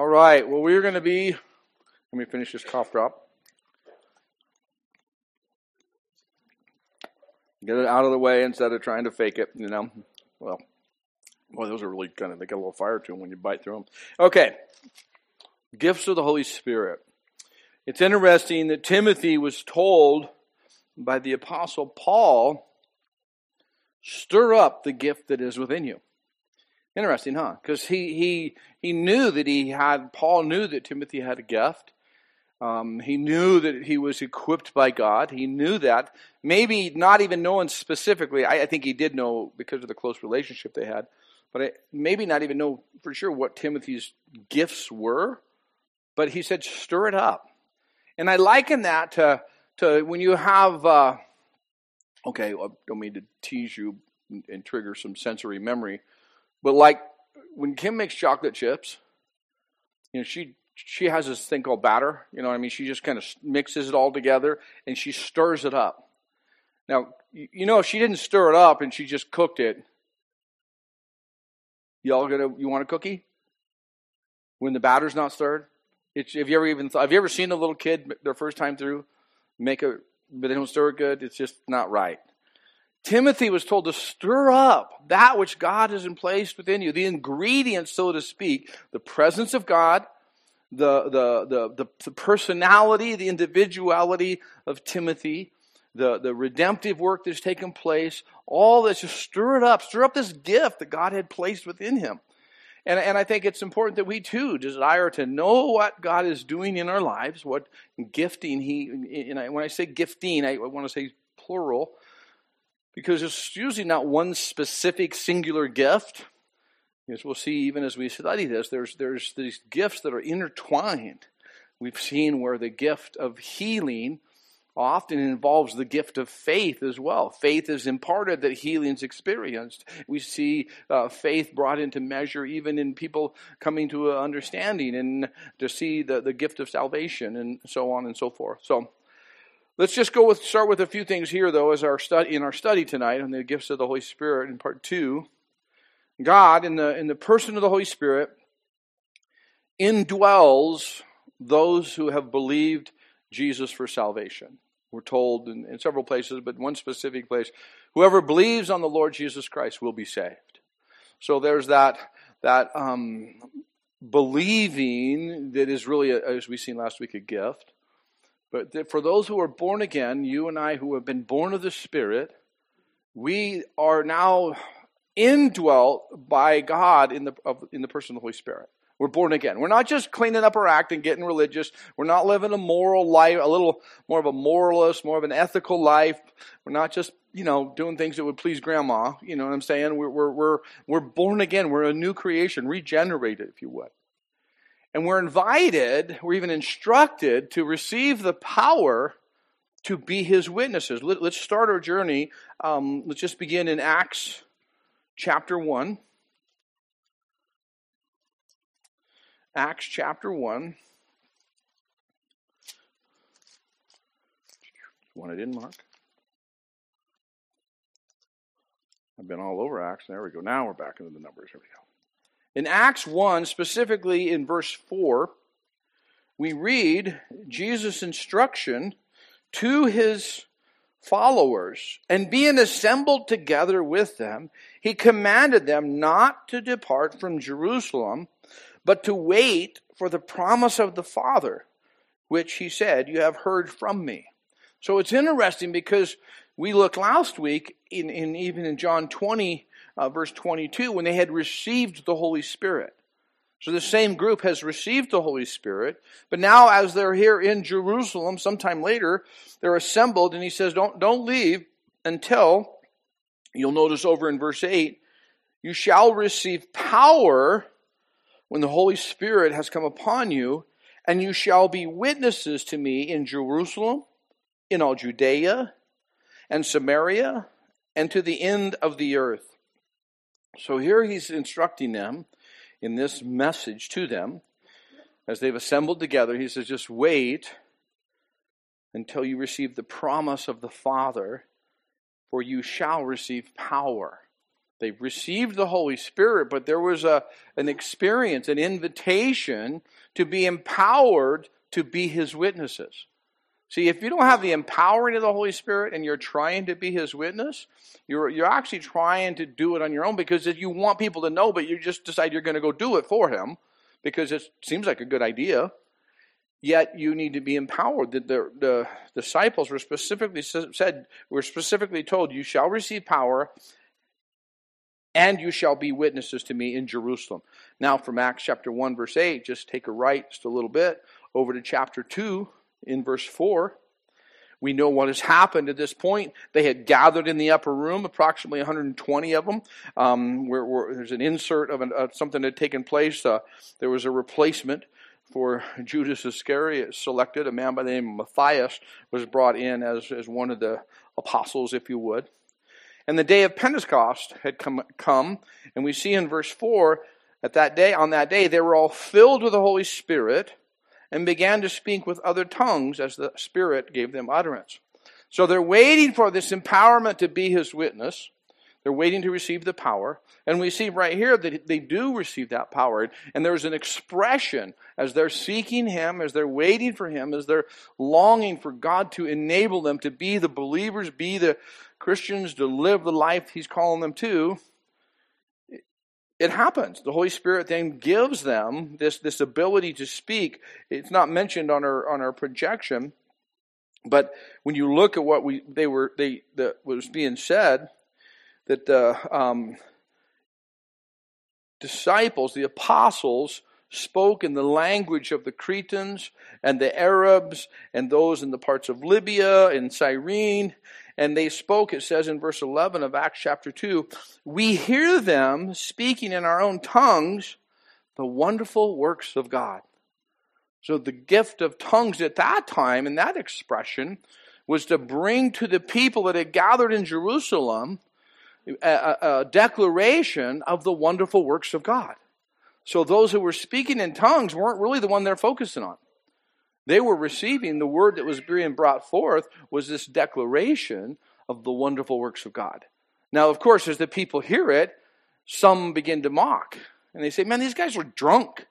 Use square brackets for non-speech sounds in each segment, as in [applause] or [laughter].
All right. Well, we're going to be. Let me finish this cough drop. Get it out of the way instead of trying to fake it, you know. Well, well, those are really kind of, they get a little fire to them when you bite through them. Okay. Gifts of the Holy Spirit. It's interesting that Timothy was told by the Apostle Paul, stir up the gift that is within you. Interesting, huh? Because he, he, he knew that he had, Paul knew that Timothy had a gift. Um, he knew that he was equipped by God. He knew that. Maybe not even knowing specifically. I, I think he did know because of the close relationship they had. But I, maybe not even know for sure what Timothy's gifts were. But he said, stir it up. And I liken that to, to when you have, uh, okay, I don't mean to tease you and, and trigger some sensory memory, but like when Kim makes chocolate chips, you know, she she has this thing called batter. You know what I mean? She just kind of mixes it all together and she stirs it up. Now, you know, if she didn't stir it up and she just cooked it, y'all gonna you want a cookie? When the batter's not stirred? It's, have you ever even thought, have you ever seen a little kid their first time through make a but they don't stir it good? It's just not right. Timothy was told to stir up that which God has placed within you, the ingredients, so to speak, the presence of God, the, the, the, the, personality, the individuality of Timothy, the, the redemptive work that's taken place, all this, just stir it up, stir up this gift that God had placed within him. And, and I think it's important that we too desire to know what God is doing in our lives, what gifting He, and when I say gifting, I want to say plural, because it's usually not one specific singular gift. As we'll see, even as we study this, there's, there's these gifts that are intertwined. We've seen where the gift of healing often involves the gift of faith as well. Faith is imparted that healing's experienced. We see uh, faith brought into measure even in people coming to understanding and to see the, the gift of salvation and so on and so forth. So let's just go with start with a few things here though as our study in our study tonight on the gifts of the Holy Spirit in part two. God, in the, in the person of the Holy Spirit, indwells those who have believed Jesus for salvation. We're told in, in, several places, but one specific place whoever believes on the Lord Jesus Christ will be saved. So there's that, that um, believing that is really, as we seen last week, a gift. But for those who are born again, you and I who have been born of the Spirit, we are now indwelt by God in the, of, in the person of the Holy Spirit. We're born again. We're not just cleaning up our act and getting religious. We're not living a moral life, a little more of a moralist, more of an ethical life. We're not just, you know, doing things that would please grandma. You know what I'm saying? We're, we're, we're, we're born again. We're a new creation, regenerated, if you would. And we're invited, we're even instructed to receive the power to be his witnesses. Let, us start our journey. Um, let's just begin in Acts chapter 1. Acts chapter 1. One I didn't mark. I've been all over Acts. There we go. Now we're back into the numbers. Here we go. In Acts 1, specifically in verse 4, we read Jesus' instruction to his followers, and being assembled together with them, he commanded them not to depart from Jerusalem, but to wait for the promise of the Father, which he said, You have heard from me. So it's interesting because we looked last week, in, in even in John 20, uh, verse 22, when they had received the Holy Spirit. So the same group has received the Holy Spirit, but now as they're here in Jerusalem, sometime later, they're assembled, and he says, Don't, don't leave until, you'll notice over in verse 8, you shall receive power when the Holy Spirit has come upon you, and you shall be witnesses to me in Jerusalem, in all Judea and Samaria, and to the end of the earth. So here he's instructing them in this message to them as they've assembled together. He says, just wait until you receive the promise of the Father, for you shall receive power. They've received the Holy Spirit, but there was a, an experience, an invitation to be empowered to be His witnesses. See, if you don't have the empowering of the Holy Spirit and you're trying to be His witness, you're, you're actually trying to do it on your own because if you want people to know, but you just decide you're going to go do it for Him because it seems like a good idea. Yet you need to be empowered. The, the, the disciples were specifically said, were specifically told, "You shall receive power, and you shall be witnesses to me in Jerusalem." Now, from Acts chapter one, verse eight, just take a right just a little bit over to chapter two, in verse four. We know what has happened at this point. They had gathered in the upper room, approximately 120 of them. Um, where, where, there's an insert of, an, of, something that had taken place. Uh, there was a replacement for Judas Iscariot selected. A man by the name of Matthias was brought in as, as one of the apostles, if you would. And the day of Pentecost had come, come, and we see in verse 4 at that day, on that day, they were all filled with the Holy Spirit and began to speak with other tongues as the Spirit gave them utterance. So they're waiting for this empowerment to be his witness. They're waiting to receive the power. And we see right here that they do receive that power. And there's an expression as they're seeking Him, as they're waiting for Him, as they're longing for God to enable them to be the believers, be the Christians, to live the life He's calling them to. It happens. The Holy Spirit then gives them this, this ability to speak. It's not mentioned on our on our projection, but when you look at what we they were they that was being said, that the um, disciples, the apostles, spoke in the language of the Cretans and the Arabs and those in the parts of Libya and Cyrene. And they spoke, it says in verse 11 of Acts chapter 2, we hear them speaking in our own tongues the wonderful works of God. So the gift of tongues at that time, in that expression, was to bring to the people that had gathered in Jerusalem a, a declaration of the wonderful works of God. So those who were speaking in tongues weren't really the one they're focusing on. They were receiving the word that was being brought forth was this declaration of the wonderful works of God. Now, of course, as the people hear it, some begin to mock. And they say, man, these guys are drunk.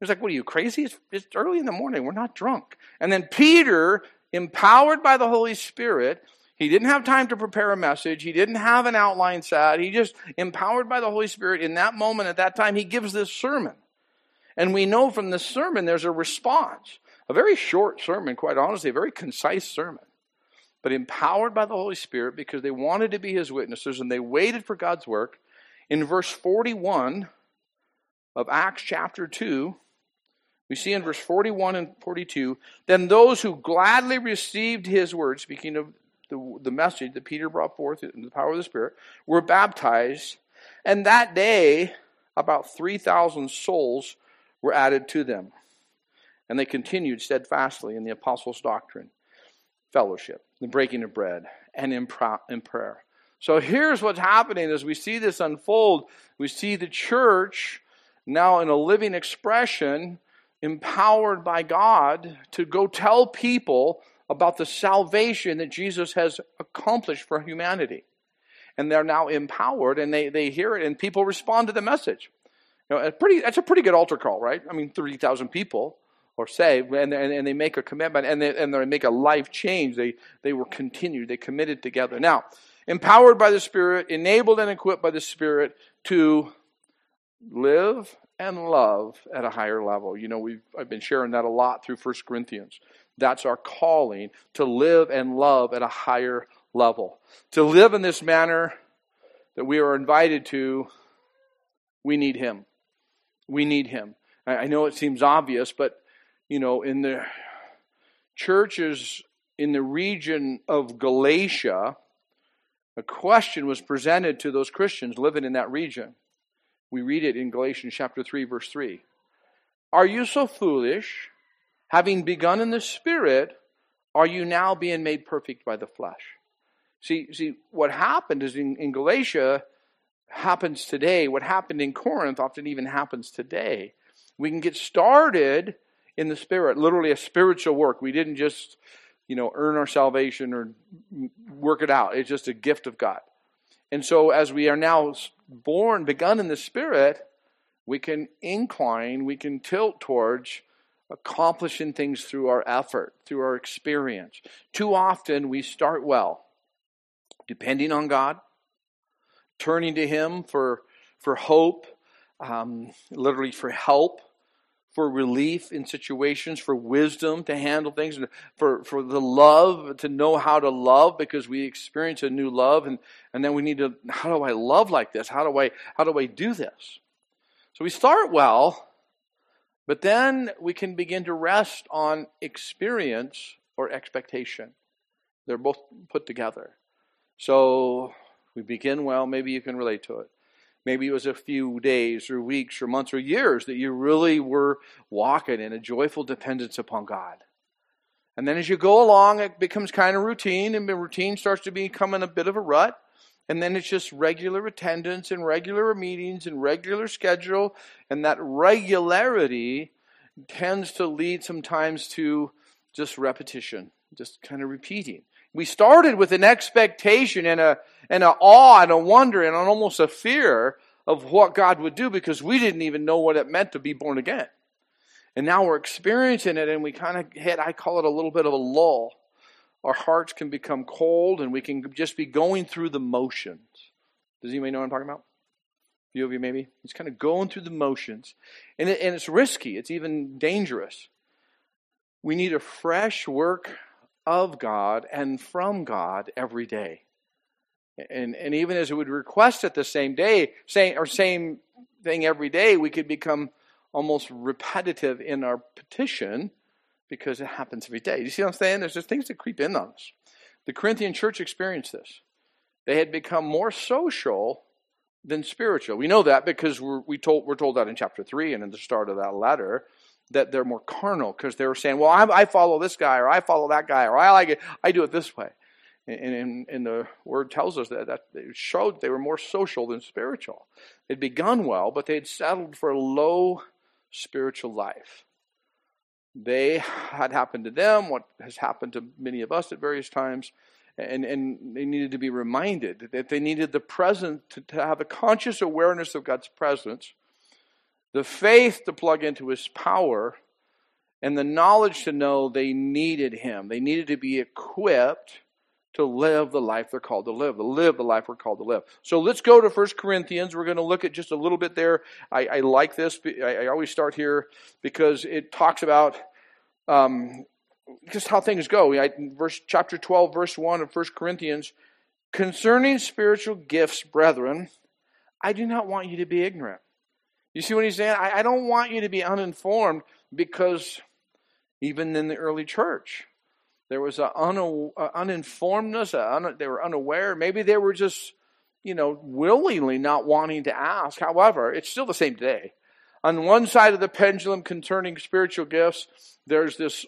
It's like, what are you, crazy? It's, it's early in the morning. We're not drunk. And then Peter, empowered by the Holy Spirit, he didn't have time to prepare a message. He didn't have an outline set. He just, empowered by the Holy Spirit, in that moment, at that time, he gives this sermon. And we know from this sermon there's a response. A very short sermon, quite honestly, a very concise sermon. But empowered by the Holy Spirit because they wanted to be his witnesses and they waited for God's work. In verse 41 of Acts chapter 2, we see in verse 41 and 42, then those who gladly received his word, speaking of the, the message that Peter brought forth in the power of the Spirit, were baptized. And that day, about 3,000 souls were added to them. And they continued steadfastly in the apostles' doctrine, fellowship, the breaking of bread, and in, in prayer. So here's what's happening as we see this unfold. We see the church now in a living expression, empowered by God to go tell people about the salvation that Jesus has accomplished for humanity. And they're now empowered and they, they hear it and people respond to the message. You know, pretty, that's a pretty good altar call, right? I mean, 30,000 people or say, and, and, and, they make a commitment and they, and they make a life change. They, they were continued, they committed together. Now, empowered by the Spirit, enabled and equipped by the Spirit to live and love at a higher level. You know, we've, I've been sharing that a lot through First Corinthians. That's our calling to live and love at a higher level. To live in this manner that we are invited to, we need Him. We need Him. I know it seems obvious, but, you know, in the churches in the region of Galatia, a question was presented to those Christians living in that region. We read it in Galatians chapter 3, verse 3. Are you so foolish? Having begun in the Spirit, are you now being made perfect by the flesh? See, see what happened is in, in Galatia happens today. What happened in Corinth often even happens today. We can get started in the Spirit, literally a spiritual work. We didn't just, you know, earn our salvation or work it out. It's just a gift of God. And so, as we are now born, begun in the Spirit, we can incline, we can tilt towards accomplishing things through our effort, through our experience. Too often, we start well, depending on God, turning to Him for, for hope, um, literally for help for relief in situations, for wisdom to handle things, and for, for the love to know how to love because we experience a new love and, and then we need to how do I love like this? How do I how do I do this? So we start well, but then we can begin to rest on experience or expectation. They're both put together. So we begin well, maybe you can relate to it. Maybe it was a few days or weeks or months or years that you really were walking in a joyful dependence upon God. And then as you go along, it becomes kind of routine, and the routine starts to become in a bit of a rut. And then it's just regular attendance and regular meetings and regular schedule. And that regularity tends to lead sometimes to just repetition, just kind of repeating. We started with an expectation and a, and an awe and a wonder and an almost a fear of what God would do because we didn't even know what it meant to be born again. And now we're experiencing it and we kind of hit, I call it a little bit of a lull. Our hearts can become cold and we can just be going through the motions. Does anybody know what I'm talking about? A few of you maybe? It's kind of going through the motions. And, it, and it's risky, it's even dangerous. We need a fresh work of God and from God every day. And, and even as we would request it the same day, same, or same thing every day, we could become almost repetitive in our petition because it happens every day. You see what I'm saying? There's just things that creep in on us. The Corinthian church experienced this. They had become more social than spiritual. We know that because we're, we told, we're told that in chapter 3 and in the start of that letter that they're more carnal because they were saying, well, I, I, follow this guy or I follow that guy or I like it, I do it this way. And, and, and the word tells us that, that showed they were more social than spiritual. They'd begun well, but they'd settled for a low spiritual life. They had happened to them, what has happened to many of us at various times, and, and they needed to be reminded that they needed the present to, to have a conscious awareness of God's presence the faith to plug into his power, and the knowledge to know they needed him. They needed to be equipped to live the life they're called to live, to live the life we're called to live. So let's go to 1 Corinthians. We're going to look at just a little bit there. I, I like this. I, I, always start here because it talks about um, just how things go. I, verse chapter 12, verse 1 of 1 Corinthians. Concerning spiritual gifts, brethren, I do not want you to be ignorant. You see what he's saying? I, I don't want you to be uninformed because even in the early church, there was an un, uninformedness. un, they were unaware. Maybe they were just, you know, willingly not wanting to ask. However, it's still the same today. On one side of the pendulum concerning spiritual gifts, there's this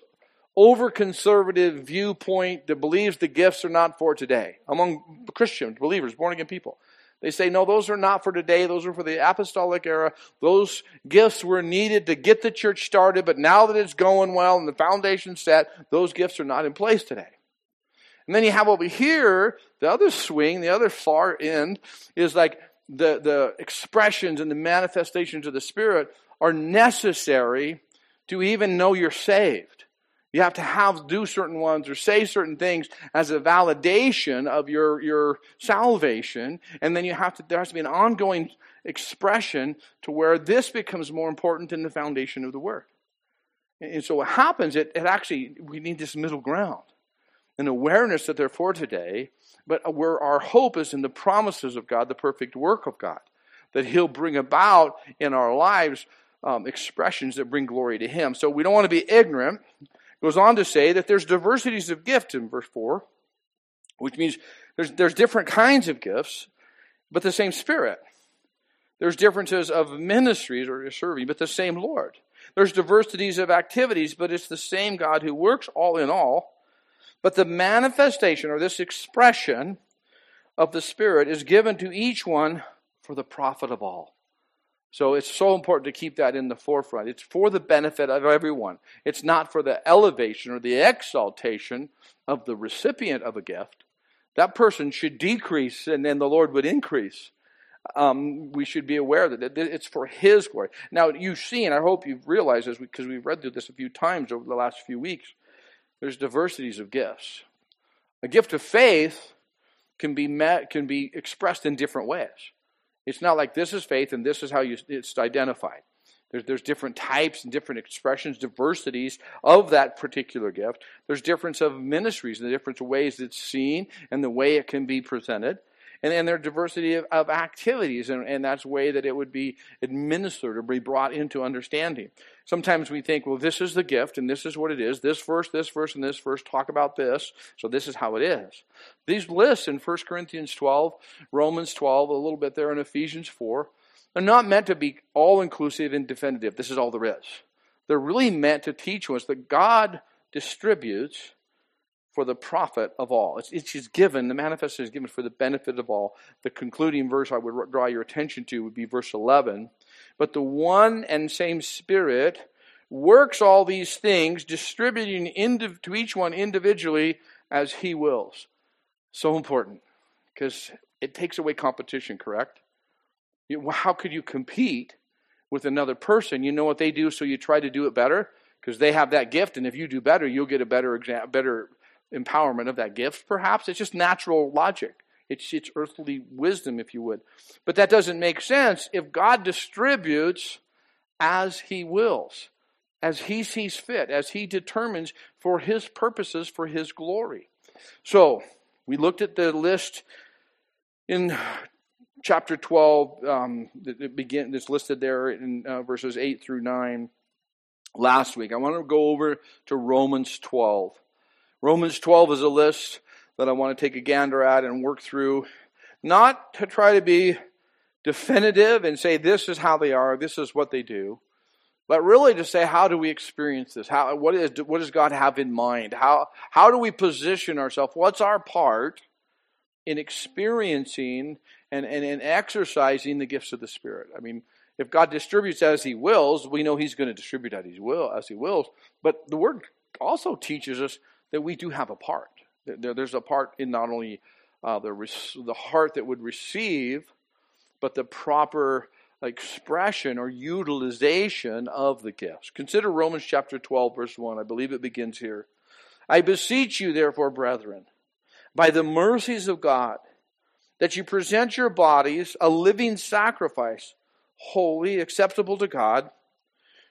over conservative viewpoint that believes the gifts are not for today among Christians, believers, born again people. They say, no, those are not for today. Those are for the apostolic era. Those gifts were needed to get the church started, but now that it's going well and the foundation's set, those gifts are not in place today. And then you have over here, the other swing, the other far end, is like the, the expressions and the manifestations of the Spirit are necessary to even know you're saved. You have to have do certain ones or say certain things as a validation of your, your salvation. And then you have to, there has to be an ongoing expression to where this becomes more important than the foundation of the word. And so what happens, it, it actually, we need this middle ground. An awareness that they're for today, but where our hope is in the promises of God, the perfect work of God. That He'll bring about in our lives um, expressions that bring glory to Him. So we don't want to be ignorant goes on to say that there's diversities of gifts in verse 4, which means there's, there's different kinds of gifts, but the same Spirit. There's differences of ministries or serving, but the same Lord. There's diversities of activities, but it's the same God who works all in all. But the manifestation or this expression of the Spirit is given to each one for the profit of all. So it's so important to keep that in the forefront. It's for the benefit of everyone. It's not for the elevation or the exaltation of the recipient of a gift, That person should decrease and then the Lord would increase. Um, we should be aware that it's for His glory. Now, you've seen, I hope you've realized this because we've read through this a few times over the last few weeks, there's diversities of gifts. A gift of faith can be met, can be expressed in different ways. It's not like this is faith and this is how you, it's identified. There's, there's different types and different expressions, diversities of that particular gift. There's difference of ministries and the different ways it's seen and the way it can be presented. And, and there's diversity of, of activities, and, and that's the way that it would be administered or be brought into understanding. Sometimes we think, well, this is the gift, and this is what it is. This verse, this verse, and this verse talk about this, so this is how it is. These lists in 1 Corinthians 12, Romans 12, a little bit there in Ephesians 4, they're not meant to be all inclusive and definitive. This is all there is. They're really meant to teach us that God distributes for the profit of all. It's, it's just given, the manifestation is given for the benefit of all. The concluding verse I would draw your attention to would be verse 11. But the one and same Spirit works all these things, distributing into, to each one individually as He wills. So important because it takes away competition, correct? How could you compete with another person? You know what they do, so you try to do it better because they have that gift, and if you do better, you'll get a better exam- better empowerment of that gift. Perhaps it's just natural logic. It's it's earthly wisdom, if you would. But that doesn't make sense if God distributes as He wills, as He sees fit, as He determines for His purposes, for His glory. So we looked at the list in chapter 12 um, it begin, it's listed there in uh, verses 8 through 9 last week i want to go over to romans 12 romans 12 is a list that i want to take a gander at and work through not to try to be definitive and say this is how they are this is what they do but really to say how do we experience this how what is what does god have in mind how how do we position ourselves what's our part in experiencing and, and, and exercising the gifts of the Spirit. I mean, if God distributes as He wills, we know He's going to distribute as He will, as He wills. But the Word also teaches us that we do have a part. There, there's a part in not only uh, the the heart that would receive, but the proper expression or utilization of the gifts. Consider Romans chapter 12, verse 1. I believe it begins here. I beseech you, therefore, brethren, by the mercies of God that you present your bodies a living sacrifice, holy, acceptable to God,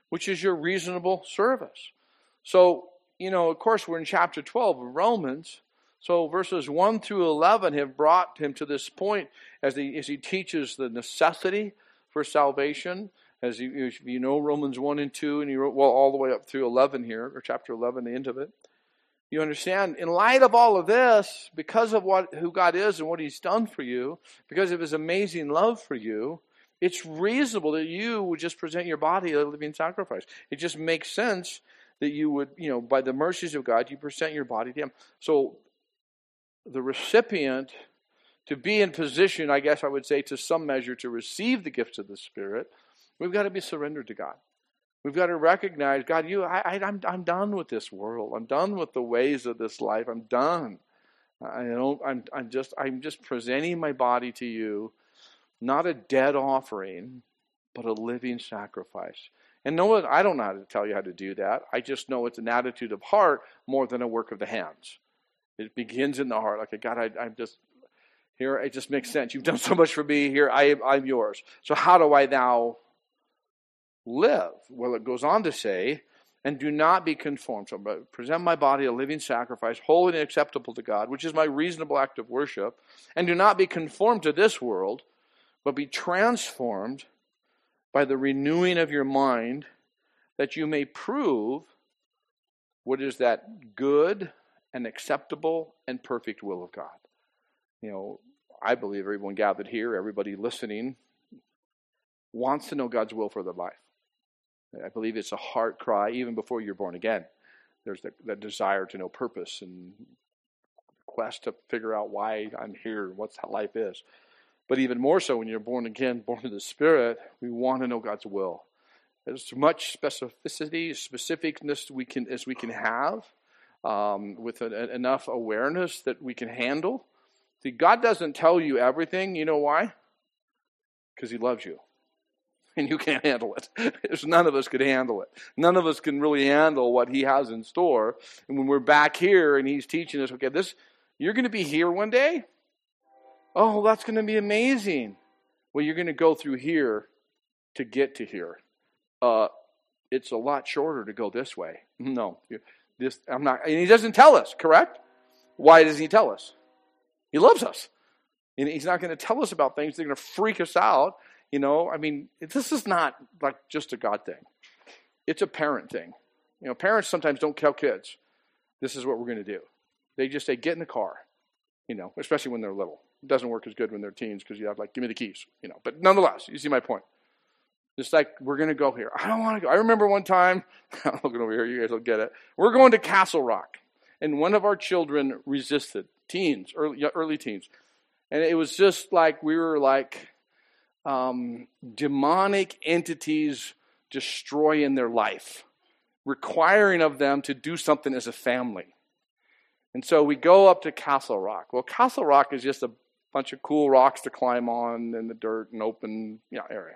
which is your reasonable service. So, you know, of course, we're in chapter 12 of Romans. So verses 1 through 11 have brought him to this point as he, as he teaches the necessity for salvation. As you, you know, Romans 1 and 2, and he wrote, well, all the way up through 11 here, or chapter 11, the end of it. You understand? In light of all of this, because of what who God is and what He's done for you, because of His amazing love for you, it's reasonable that you would just present your body a living sacrifice. It just makes sense that you would, you know, by the mercies of God, you present your body to Him. So the recipient to be in position, I guess I would say, to some measure, to receive the gifts of the Spirit, we've got to be surrendered to God. We've got to recognize, God, you, I, I, I'm, I'm done with this world. I'm done with the ways of this life. I'm done. I don't. I'm, I'm just. I'm just presenting my body to you, not a dead offering, but a living sacrifice. And no I don't know how to tell you how to do that. I just know it's an attitude of heart more than a work of the hands. It begins in the heart. Like God, I, I'm just here. It just makes sense. You've done so much for me. Here, I, I'm yours. So how do I now live? Well, it goes on to say, and do not be conformed. So present my body a living sacrifice, holy and acceptable to God, which is my reasonable act of worship. And do not be conformed to this world, but be transformed by the renewing of your mind, that you may prove what is that good and acceptable and perfect will of God. You know, I believe everyone gathered here, everybody listening, wants to know God's will for their life. I believe it's a heart cry even before you're born again. There's that, that desire to know purpose and quest to figure out why I'm here, and what life is. But even more so when you're born again, [laughs] born of the Spirit, we want to know God's will. As much specificity, specificness we can as we can have, um, with enough awareness that we can handle. See, God doesn't tell you everything. You know why? Because He loves you. [laughs] And you can't handle it. [laughs] Because none of us could handle it. None of us can really handle what He has in store. And when we're back here and He's teaching us, okay, this, you're going to be here one day? Oh, that's going to be amazing. Well, you're going to go through here to get to here. Uh, it's a lot shorter to go this way. [laughs] No, this I'm not. And he doesn't tell us. Correct? Why doesn't he tell us? He loves us, and he's not going to tell us about things that are going to freak us out. You know, I mean, this is not like just a God thing. It's a parent thing. You know, parents sometimes don't tell kids, "This is what we're going to do." They just say, "Get in the car." You know, especially when they're little. Doesn't work as good when they're teens because you have like, "Give me the keys." You know, but nonetheless, you see my point. It's like we're to go here. I don't want to go. I remember one time, [laughs] I'm looking over here, you guys will get it. We're going to Castle Rock. And one of our children resisted, teens, early, early teens. And it was just like we were like um, demonic entities destroying their life, requiring of them to do something as a family. And so we go up to Castle Rock. Well, Castle Rock is just a bunch of cool rocks to climb on in the dirt and open you know, area.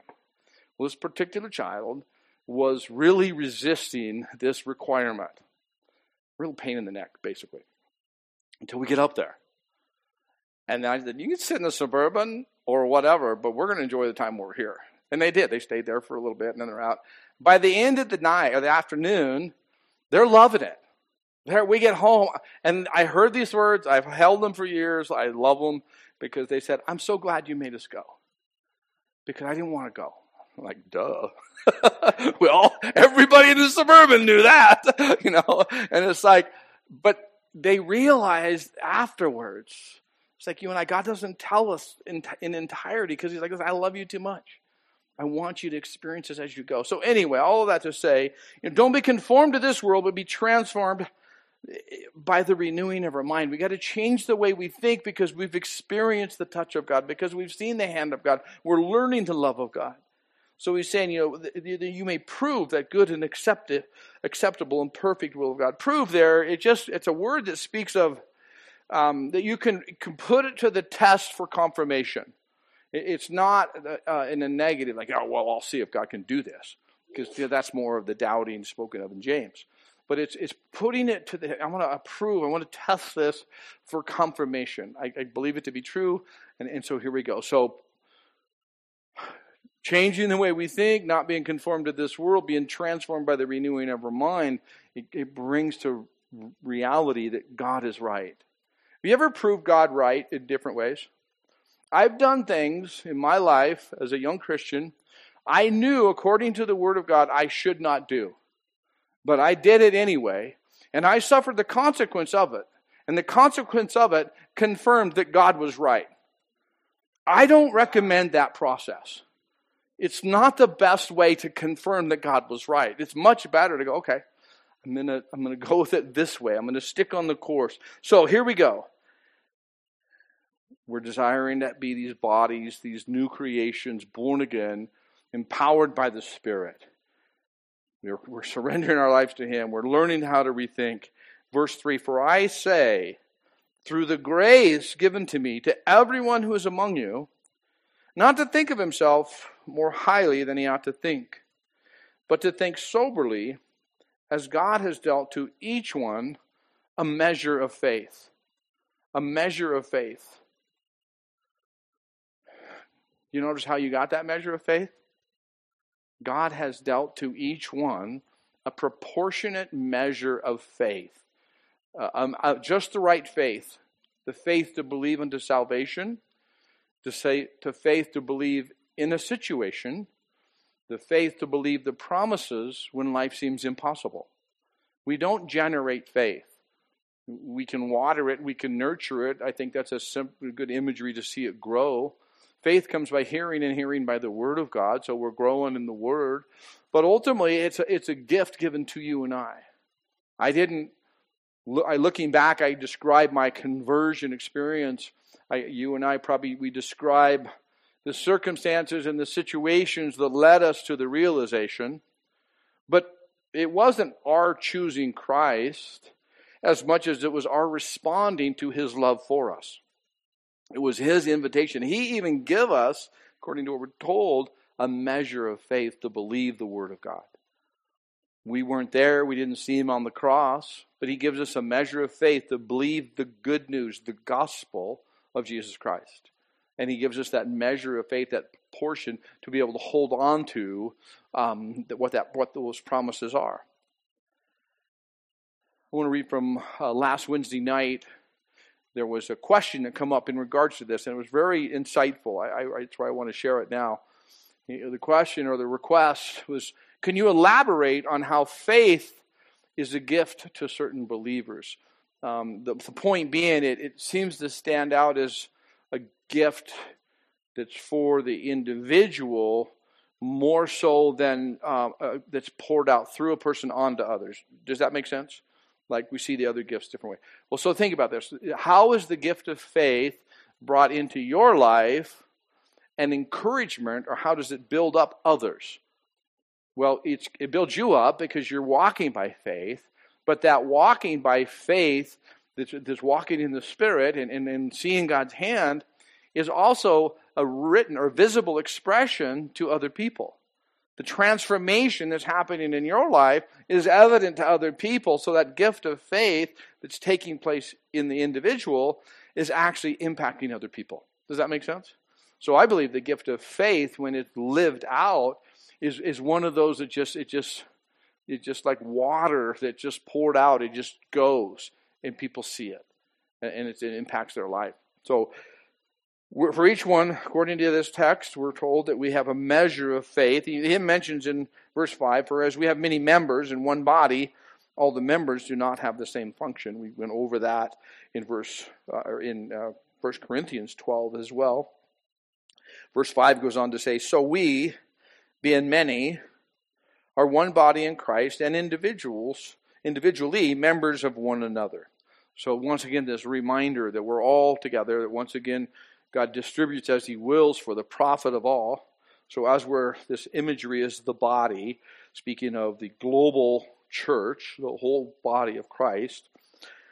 Well, this particular child was really resisting this requirement. Real pain in the neck, basically, until we get up there. And I said, You can sit in the suburban or whatever, but we're going to enjoy the time we're here. And they did. They stayed there for a little bit and then they're out. By the end of the night or the afternoon, they're loving it. There, we get home, and I heard these words. I've held them for years. I love them because they said, I'm so glad you made us go because I didn't want to go. I'm like, duh. [laughs] well, everybody in the suburban knew that, [laughs] you know, and it's like, but they realized afterwards, it's like you and I, God doesn't tell us in, in entirety because He's like, I love you too much. I want you to experience this as you go. So, anyway, all of that to say, you know, don't be conformed to this world, but be transformed by the renewing of our mind. We got to change the way we think because we've experienced the touch of God, because we've seen the hand of God. We're learning the love of God. So he's saying, you know, you may prove that good and accepted, acceptable and perfect will of God. Prove there, it just it's a word that speaks of um, that you can, can put it to the test for confirmation. it's not uh, in a negative, like, oh, well, I'll see if God can do this. Because you know, that's more of the doubting spoken of in James. But it's, it's putting it to the, I want to approve, I want to test this for confirmation. I, I believe it to be true. And, and so here we go. So changing the way we think, not being conformed to this world, being transformed by the renewing of our mind, it, it brings to reality that God is right. Have you ever proved God right in different ways? I've done things in my life as a young Christian I knew, according to the Word of God, I should not do. But I did it anyway, and I suffered the consequence of it. And the consequence of it confirmed that God was right. I don't recommend that process it's not the best way to confirm that God was right. It's much better to go, okay, I'm going to I'm going to go with it this way. I'm going to stick on the course. So here we go. We're desiring to be these bodies, these new creations, born again, empowered by the Spirit. We're, we're surrendering our lives to Him. We're learning how to rethink. Verse 3 For I say, through the grace given to me, to everyone who is among you, not to think of himself more highly than he ought to think, but to think soberly as God has dealt to each one a measure of faith. A measure of faith. You notice how you got that measure of faith? God has dealt to each one a proportionate measure of faith. Uh, um, uh, just the right faith. The faith to believe unto salvation, to say to faith to believe in a situation, the faith to believe the promises when life seems impossible. We don't generate faith. We can water it, we can nurture it. I think that's a simple, good imagery to see it grow. Faith comes by hearing and hearing by the Word of God, so we're growing in the Word. But ultimately, it's a, it's a gift given to you and I. I didn't, I, looking back, I describe my conversion experience I, you and I probably we describe the circumstances and the situations that led us to the realization, but it wasn't our choosing Christ as much as it was our responding to his love for us. It was his invitation. He even give us, according to what we're told, a measure of faith to believe the word of God. We weren't there, we didn't see him on the cross, but he gives us a measure of faith to believe the good news, the gospel of Jesus Christ. And he gives us that measure of faith, that portion, to be able to hold on to um, what, that, what those promises are. I want to read from uh, last Wednesday night. There was a question that come up in regards to this, and it was very insightful. I, I, that's why I want to share it now. The question or the request was Can you elaborate on how faith is a gift to certain believers? Um, the, the, point being, it, it seems to stand out as a gift that's for the individual more so than uh, uh, that's poured out through a person onto others. Does that make sense? Like we see the other gifts different way. Well, so think about this. How is the gift of faith brought into your life an encouragement, or how does it build up others? Well, it builds you up because you're walking by faith, but that walking by faith, this, this walking in the Spirit and, and, and seeing God's hand, is also a written or visible expression to other people. The transformation that's happening in your life is evident to other people, so that gift of faith that's taking place in the individual is actually impacting other people. Does that make sense? So I believe the gift of faith, when it's lived out, is, is one of those that just it just it's just like water that just poured out. It just goes, and people see it, and it impacts their life. So for each one, according to this text, we're told that we have a measure of faith. He mentions in verse 5 For as we have many members in one body, all the members do not have the same function. We went over that in verse uh, in uh, 1 Corinthians 12 as well. Verse 5 goes on to say, So we, being many, are one body in Christ and individuals, individually members of one another. So once again, this reminder that we're all together, that once again, God distributes as He wills for the profit of all. So, as we're, this imagery is the body, speaking of the global church, the whole body of Christ.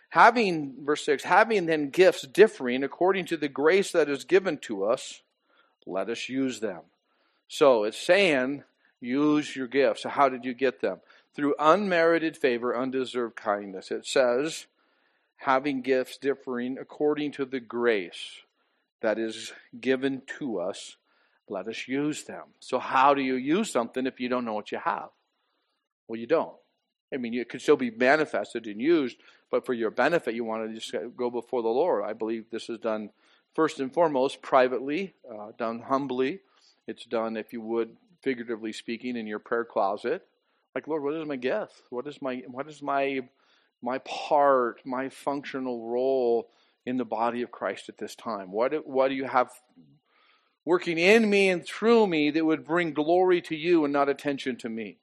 Having, verse 6, having then gifts differing according to the grace that is given to us, let us use them. So, it's saying, use your gifts. So how did you get them? Through unmerited favor, undeserved kindness. It says, having gifts differing according to the grace that is given to us, let us use them. So, how do you use something if you don't know what you have? Well, you don't. I mean, it could still be manifested and used, but for your benefit, you want to just go before the Lord. I believe this is done first and foremost privately, uh, done humbly. It's done, if you would, figuratively speaking, in your prayer closet. Like, Lord, what is my gift? What is my what is my my part, my functional role in the body of Christ at this time? What, what do you have working in me and through me that would bring glory to you and not attention to me?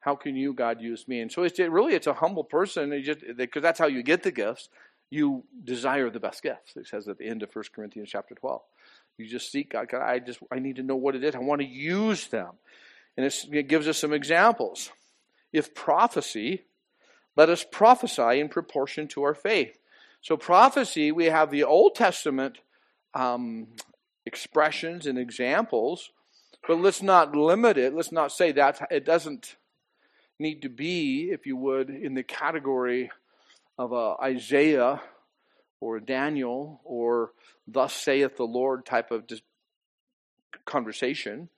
How can you, God, use me? And so it's really it's a humble person because that's how you get the gifts. You desire the best gifts. It says at the end of 1 Corinthians chapter 12. You just seek God. God, I just I need to know what it is. I want to use them. And it gives us some examples. If prophecy, let us prophesy in proportion to our faith. So, prophecy, we have the Old Testament um, expressions and examples, but let's not limit it. Let's not say that it doesn't need to be, if you would, in the category of a Isaiah or Daniel or thus saith the Lord type of conversation.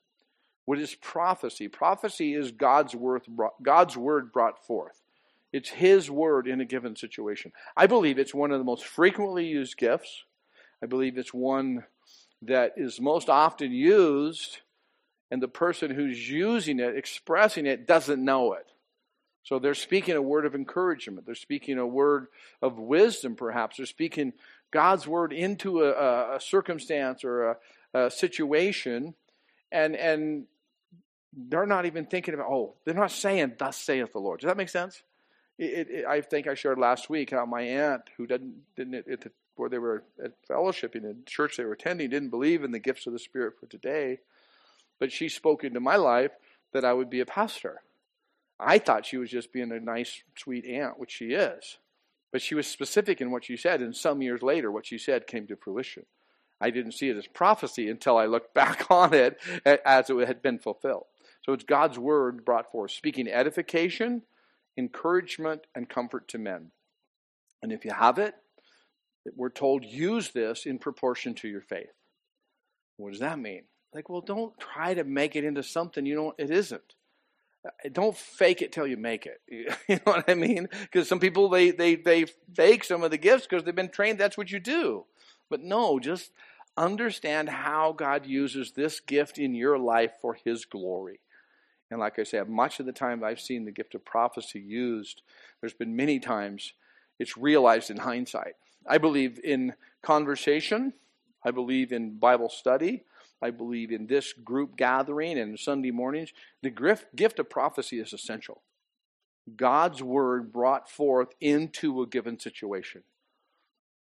What is prophecy? Prophecy is God's word, God's word brought forth. It's His word in a given situation. I believe it's one of the most frequently used gifts. I believe it's one that is most often used, and the person who's using it, expressing it, doesn't know it. So they're speaking a word of encouragement. They're speaking a word of wisdom, perhaps. They're speaking God's word into a, a circumstance or a, a situation, and and they're not even thinking about. Oh, they're not saying, "Thus saith the Lord." Does that make sense? It, it, I think I shared last week how my aunt, who didn't, didn't it, where they were at fellowshipping in church they were attending, didn't believe in the gifts of the Spirit for today, but she spoke into my life that I would be a pastor. I thought she was just being a nice, sweet aunt, which she is. But she was specific in what she said, and some years later, what she said came to fruition. I didn't see it as prophecy until I looked [laughs] back on it as it had been fulfilled. So it's God's word brought forth, speaking edification, encouragement, and comfort to men. And if you have it, we're told use this in proportion to your faith. What does that mean? Like, well, don't try to make it into something you know it isn't. Uh, don't fake it till you make it. [laughs] You know what I mean? Because some people they they they fake some of the gifts because they've been trained. That's what you do. But no, just understand how God uses this gift in your life for His glory. And like I said, much of the time I've seen the gift of prophecy used, there's been many times it's realized in hindsight. I believe in conversation, I believe in Bible study, I believe in this group gathering and Sunday mornings. The gift of prophecy is essential. God's word brought forth into a given situation.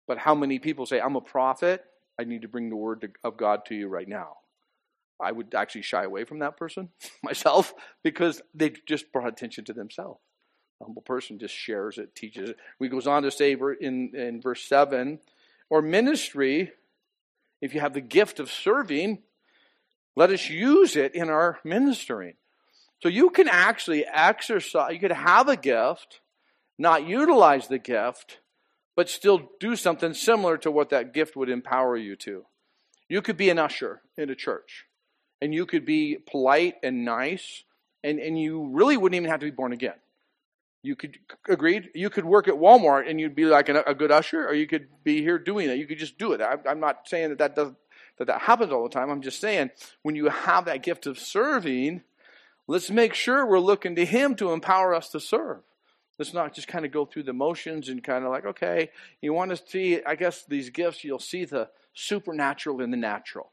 But how many people say, I'm a prophet, I need to bring the word of God to you right now? I would actually shy away from that person [laughs] myself because they just brought attention to themselves. A humble person just shares it, teaches it. He goes on to say in, in verse 7 or ministry, if you have the gift of serving, let us use it in our ministering. So you can actually exercise, you could have a gift, not utilize the gift, but still do something similar to what that gift would empower you to. You could be an usher in a church and you could be polite and nice, and, and you really wouldn't even have to be born again. You could agreed. You could work at Walmart and you'd be like a, a good usher, or you could be here doing it. You could just do it. I, I'm not saying that that does that that happens all the time. I'm just saying when you have that gift of serving, let's make sure we're looking to Him to empower us to serve. Let's not just kind of go through the motions and kind of like, okay, you want to see, I guess, these gifts, you'll see the supernatural in the natural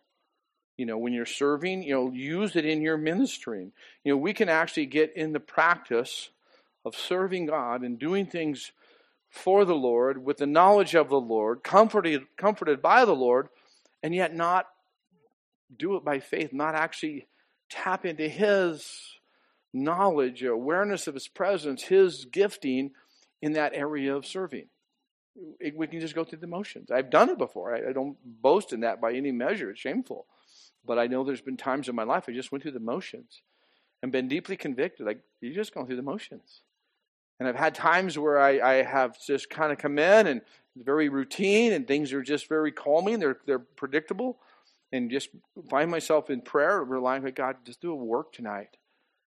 you know when you're serving you know use it in your ministering you know we can actually get in the practice of serving god and doing things for the lord with the knowledge of the lord comforted comforted by the lord and yet not do it by faith not actually tap into his knowledge awareness of his presence his gifting in that area of serving. We can just go through the motions. I've done it before. I, I don't boast in that by any measure. It's shameful but I know there's been times in my life I just went through the motions and been deeply convicted. Like, you're just going through the motions. And I've had times where I, I have just kind of come in and very routine and things are just very calming, they're, they're predictable, and just find myself in prayer, relying on God, just do a work tonight.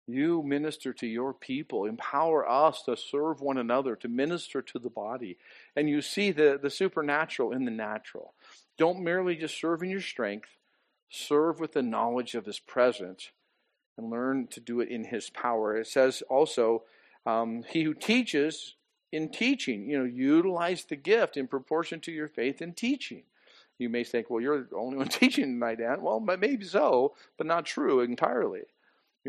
You minister to your people, empower us to serve one another, to minister to the body. And you see the, the supernatural in the natural. Don't merely just serve in your strength, serve with the knowledge of his presence, and learn to do it in his power. It says also, um, he who teaches in teaching, you know, utilize the gift in proportion to your faith in teaching. You may think, well, you're the only one [laughs] teaching tonight, Dan. Well, maybe so, but not true entirely.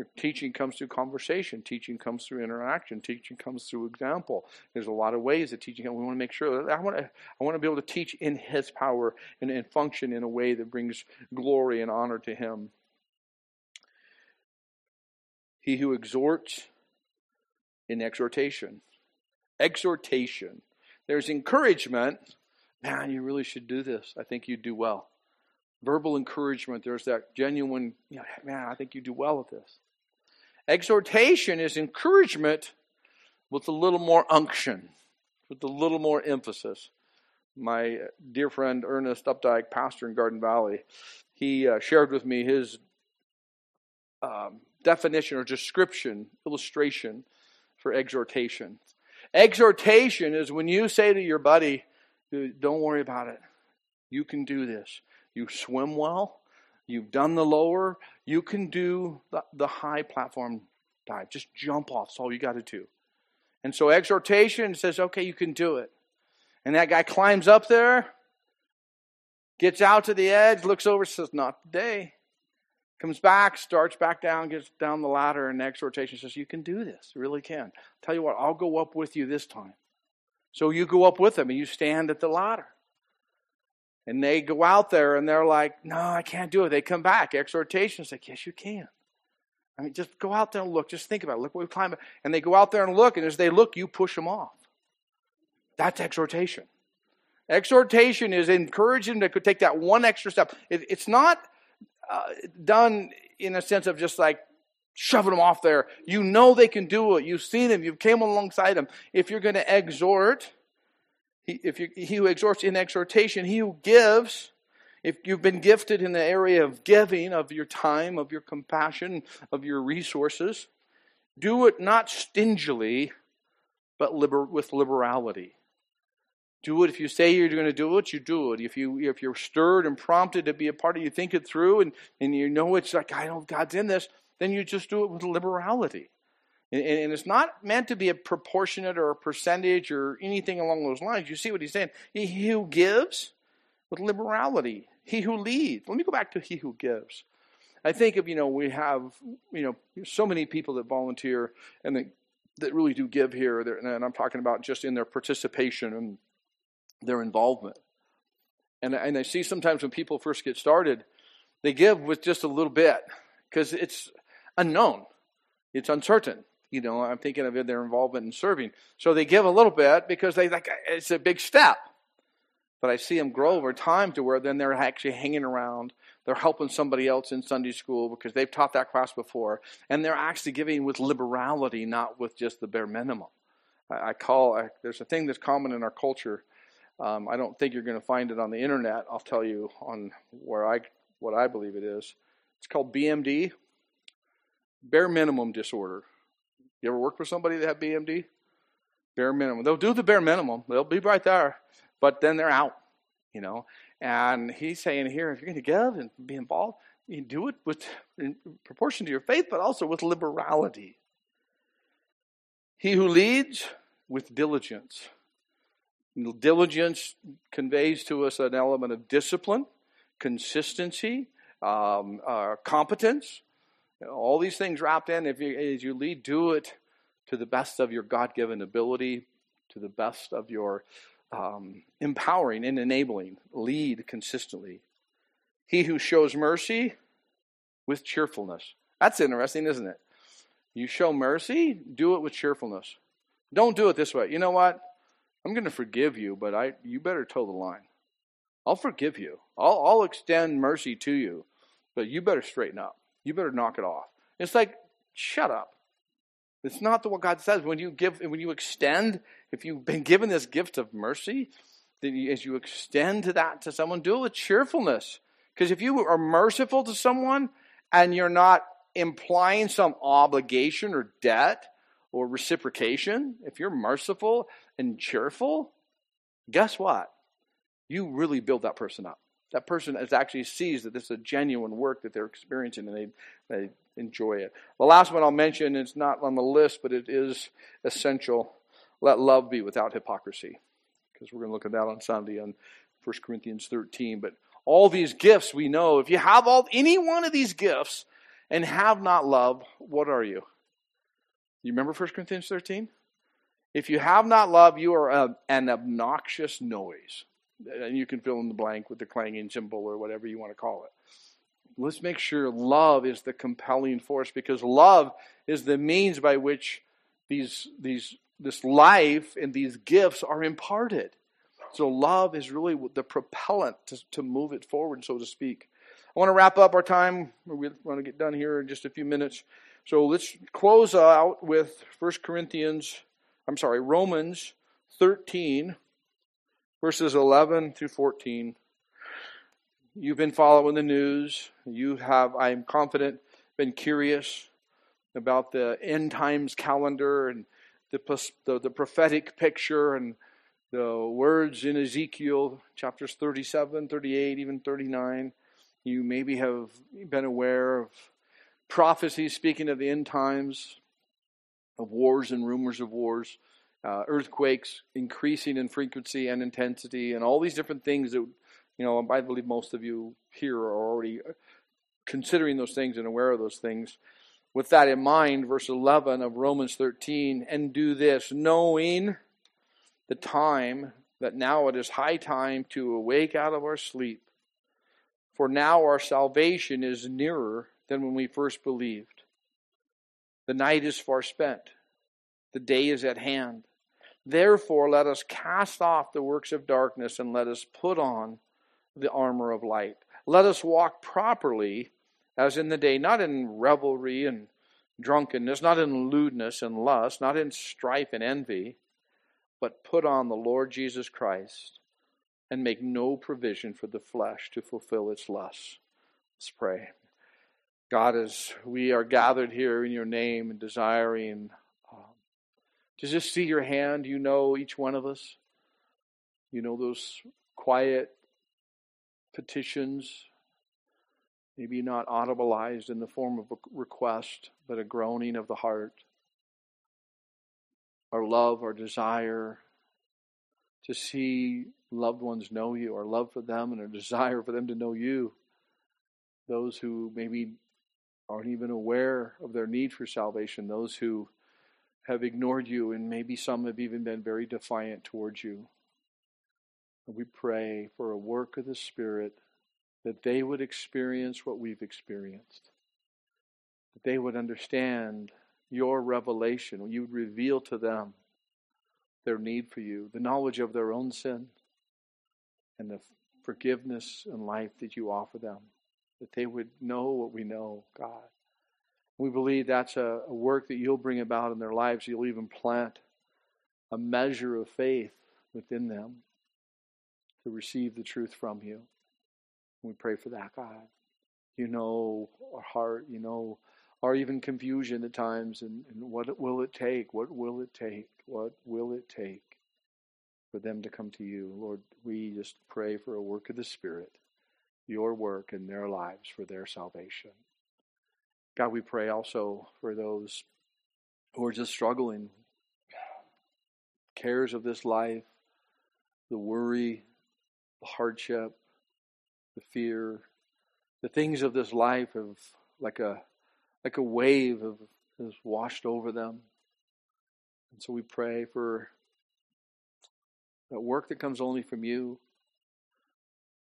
Your teaching comes through conversation. Teaching comes through interaction. Teaching comes through example. There's a lot of ways that teaching. We want to make sure. I want to. I want to be able to teach in His power and, and function in a way that brings glory and honor to Him. He who exhorts in exhortation. Exhortation. There's encouragement. Man, you really should do this. I think you'd do well verbal encouragement. There's that genuine, you know, man, I think you do well with this. Exhortation is encouragement with a little more unction, with a little more emphasis. My dear friend Ernest Updike, pastor in Garden Valley, he uh, shared with me his um, definition or description, illustration for exhortation. Exhortation is when you say to your buddy, don't worry about it. You can do this. You swim well. You've done the lower. You can do the, the high platform dive. Just jump off. That's all you got to do. And so exhortation says, okay, you can do it. And that guy climbs up there, gets out to the edge, looks over, says, not today. Comes back, starts back down, gets down the ladder, and exhortation says, You can do this. You really can. Tell you what, I'll go up with you this time. So you go up with him and you stand at the ladder. And they go out there and they're like, no, I can't do it. They come back. Exhortation is like, yes, you can. I mean, just go out there and look. Just think about it. Look what we've climbed. And they go out there and look, and as they look, you push them off. That's exhortation. Exhortation is encouraging them to take that one extra step. It, it's not uh, done in a sense of just like shoving them off there. You know they can do it. You've seen them. You've came alongside them. If you're going to exhort, he, if you, he who exhorts in exhortation, he who gives, if you've been gifted in the area of giving, of your time, of your compassion, of your resources, do it not stingily, but liber- with liberality. Do it if you say you're going to do it, you do it. If you if you're stirred and prompted to be a part of, it, you think it through, and and you know it's like I know God's in this, then you just do it with liberality. And, and it's not meant to be a proportionate or a percentage or anything along those lines. You see what he's saying? He who gives with liberality, he who leads. Let me go back to he who gives. I think of you know we have you know so many people that volunteer and that that really do give here, and I'm talking about just in their participation and their involvement. And, and I see sometimes when people first get started, they give with just a little bit because it's unknown, it's uncertain. You know, I'm thinking of their involvement in serving. So they give a little bit because they like it's a big step. But I see them grow over time to where then they're actually hanging around. They're helping somebody else in Sunday school because they've taught that class before. And they're actually giving with liberality, not with just the bare minimum. I, I call, I, there's a thing that's common in our culture um, I don't think you're going to find it on the internet. I'll tell you on where I what I believe it is. It's called BMD, bare minimum disorder. You ever work for somebody that have BMD? Bare minimum. They'll do the bare minimum. They'll be right there, but then they're out. You know. And he's saying here, if you're going to give and be involved, you do it with in proportion to your faith, but also with liberality. He who leads with diligence. Diligence conveys to us an element of discipline, consistency, um, uh, competence. All these things wrapped in. If you, as you lead, do it to the best of your God given ability, to the best of your um, empowering and enabling. Lead consistently. He who shows mercy with cheerfulness. That's interesting, isn't it? You show mercy, do it with cheerfulness. Don't do it this way. You know what? I'm going to forgive you, but I you better toe the line. I'll forgive you. I'll, I'll extend mercy to you, but you better straighten up. You better knock it off. It's like, shut up. It's not the what God says. When you give, when you extend, if you've been given this gift of mercy, then you, as you extend that to someone, do it with cheerfulness. Because if you are merciful to someone and you're not implying some obligation or debt or reciprocation, if you're merciful and cheerful, guess what? You really build that person up. That person is actually sees that this is a genuine work that they're experiencing and they, they enjoy it. The last one I'll mention is not on the list, but it is essential. Let love be without hypocrisy. Because we're going to look at that on Sunday on 1 Corinthians 13. But all these gifts we know, if you have all any one of these gifts and have not love, what are you? You remember 1 Corinthians 13? If you have not love, you are a, an obnoxious noise. And you can fill in the blank with the clanging cymbal or whatever you want to call it. Let's make sure love is the compelling force because love is the means by which these, these, this life and these gifts are imparted. So love is really the propellant to, to move it forward, so to speak. I want to wrap up our time. We want to get done here in just a few minutes. So let's close out with 1 Corinthians I'm sorry, Romans 13, verses 11 through 14. You've been following the news. You have, I'm confident, been curious about the end times calendar and the, the, the prophetic picture and the words in Ezekiel chapters 37, 38, even 39. You maybe have been aware of prophecies speaking of the end times, of wars and rumors of wars, uh, earthquakes increasing in frequency and intensity, and all these different things that, you know, I believe most of you here are already considering those things and aware of those things. With that in mind, verse 11 of Romans 13, and do this, knowing the time that now it is high time to awake out of our sleep. For now our salvation is nearer than when we first believed. The night is far spent, the day is at hand. Therefore, let us cast off the works of darkness and let us put on the armor of light. Let us walk properly as in the day, not in revelry and drunkenness, not in lewdness and lust, not in strife and envy, but put on the Lord Jesus Christ and make no provision for the flesh to fulfill its lusts. Let's pray. God, as we are gathered here in your name and desiring to just see your hand, you know each one of us. You know those quiet petitions, maybe not audibleized in the form of a request, but a groaning of the heart. Our love, our desire to see loved ones know you, our love for them, and our desire for them to know you. Those who maybe aren't even aware of their need for salvation, those who have ignored you, and maybe some have even been very defiant towards you. And we pray for a work of the Spirit that they would experience what we've experienced, that they would understand your revelation, you would reveal to them their need for you, the knowledge of their own sin, and the forgiveness and life that you offer them that they would know what we know, God. We believe that's a, a work that you'll bring about in their lives. You'll even plant a measure of faith within them to receive the truth from you. We pray for that, God. You know our heart, you know our even confusion at times, and, and what will it take? What will it take? What will it take for them to come to you? Lord, we just pray for a work of the Spirit your work in their lives for their salvation. God, we pray also for those who are just struggling, cares of this life, the worry, the hardship, the fear, the things of this life have like a like a wave of has washed over them. And so we pray for that work that comes only from you,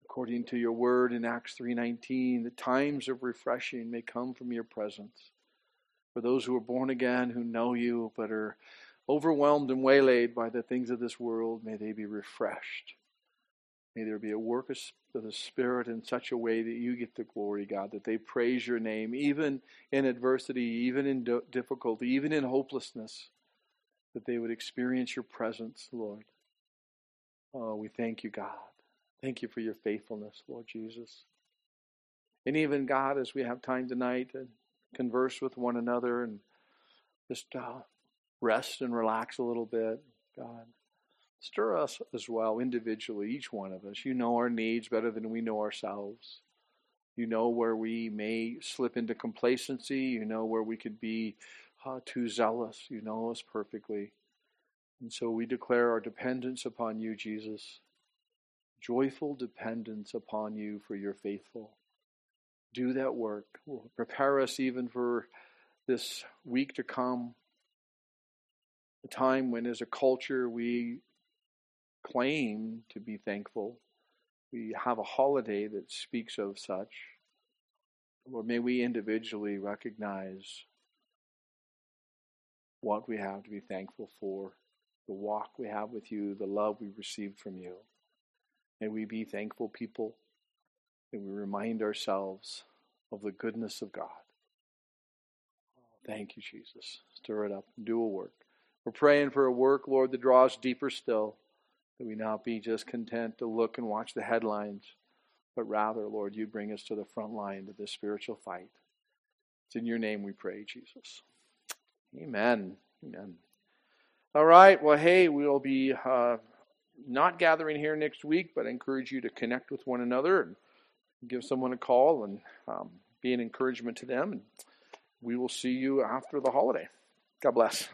according to your word in Acts 3:19 the times of refreshing may come from your presence. For those who are born again who know you but are overwhelmed and waylaid by the things of this world may they be refreshed. May there be a work of the spirit in such a way that you get the glory god that they praise your name even in adversity even in difficulty even in hopelessness that they would experience your presence lord. Oh we thank you god Thank you for your faithfulness, Lord Jesus. And even, God, as we have time tonight to converse with one another and just uh, rest and relax a little bit, God, stir us as well individually, each one of us. You know our needs better than we know ourselves. You know where we may slip into complacency. You know where we could be uh, too zealous. You know us perfectly. And so we declare our dependence upon you, Jesus joyful dependence upon you for your faithful. Do that work. Prepare us even for this week to come, a time when, as a culture, we claim to be thankful. We have a holiday that speaks of such. Or may we individually recognize what we have to be thankful for, the walk we have with you, the love we received from you. May we be thankful people. May we remind ourselves of the goodness of God. Thank you, Jesus. Stir it up do a work. We're praying for a work, Lord, that draws deeper still, that we not be just content to look and watch the headlines, but rather, Lord, you bring us to the front line of this spiritual fight. It's in your name we pray, Jesus. Amen. Amen. All right. Well, hey, we'll be. Uh, not gathering here next week, but I encourage you to connect with one another and give someone a call and um, be an encouragement to them. And we will see you after the holiday. God bless.